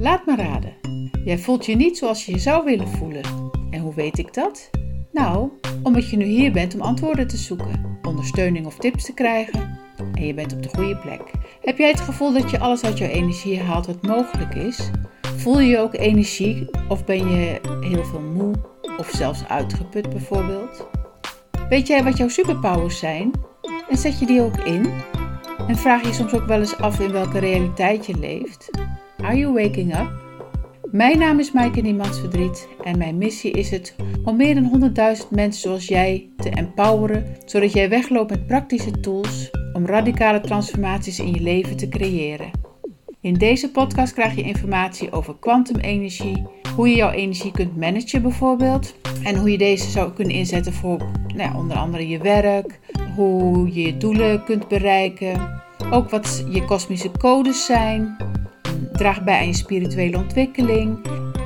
Laat me raden. Jij voelt je niet zoals je je zou willen voelen. En hoe weet ik dat? Nou, omdat je nu hier bent om antwoorden te zoeken, ondersteuning of tips te krijgen. En je bent op de goede plek. Heb jij het gevoel dat je alles uit jouw energie haalt wat mogelijk is? Voel je je ook energie of ben je heel veel moe of zelfs uitgeput bijvoorbeeld? Weet jij wat jouw superpowers zijn? En zet je die ook in? En vraag je soms ook wel eens af in welke realiteit je leeft? Are you waking up? Mijn naam is Maaike Niemands Verdriet en mijn missie is het om meer dan 100.000 mensen zoals jij te empoweren, zodat jij wegloopt met praktische tools om radicale transformaties in je leven te creëren. In deze podcast krijg je informatie over kwantumenergie, hoe je jouw energie kunt managen bijvoorbeeld en hoe je deze zou kunnen inzetten voor nou ja, onder andere je werk, hoe je je doelen kunt bereiken, ook wat je kosmische codes zijn, draag bij aan je spirituele ontwikkeling.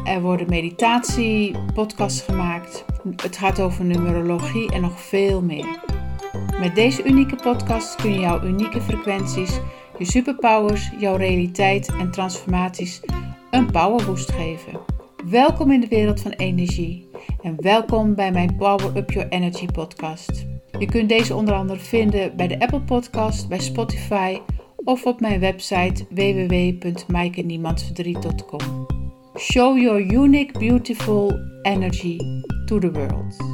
Er worden meditatie-podcasts gemaakt. Het gaat over numerologie en nog veel meer. Met deze unieke podcast kun je jouw unieke frequenties, je superpowers, jouw realiteit en transformaties een powerboost geven. Welkom in de wereld van energie en welkom bij mijn Power Up Your Energy podcast. Je kunt deze onder andere vinden bij de Apple Podcast, bij Spotify of op mijn website www.maikeniemandsverdriet.com. Show your unique, beautiful energy to the world.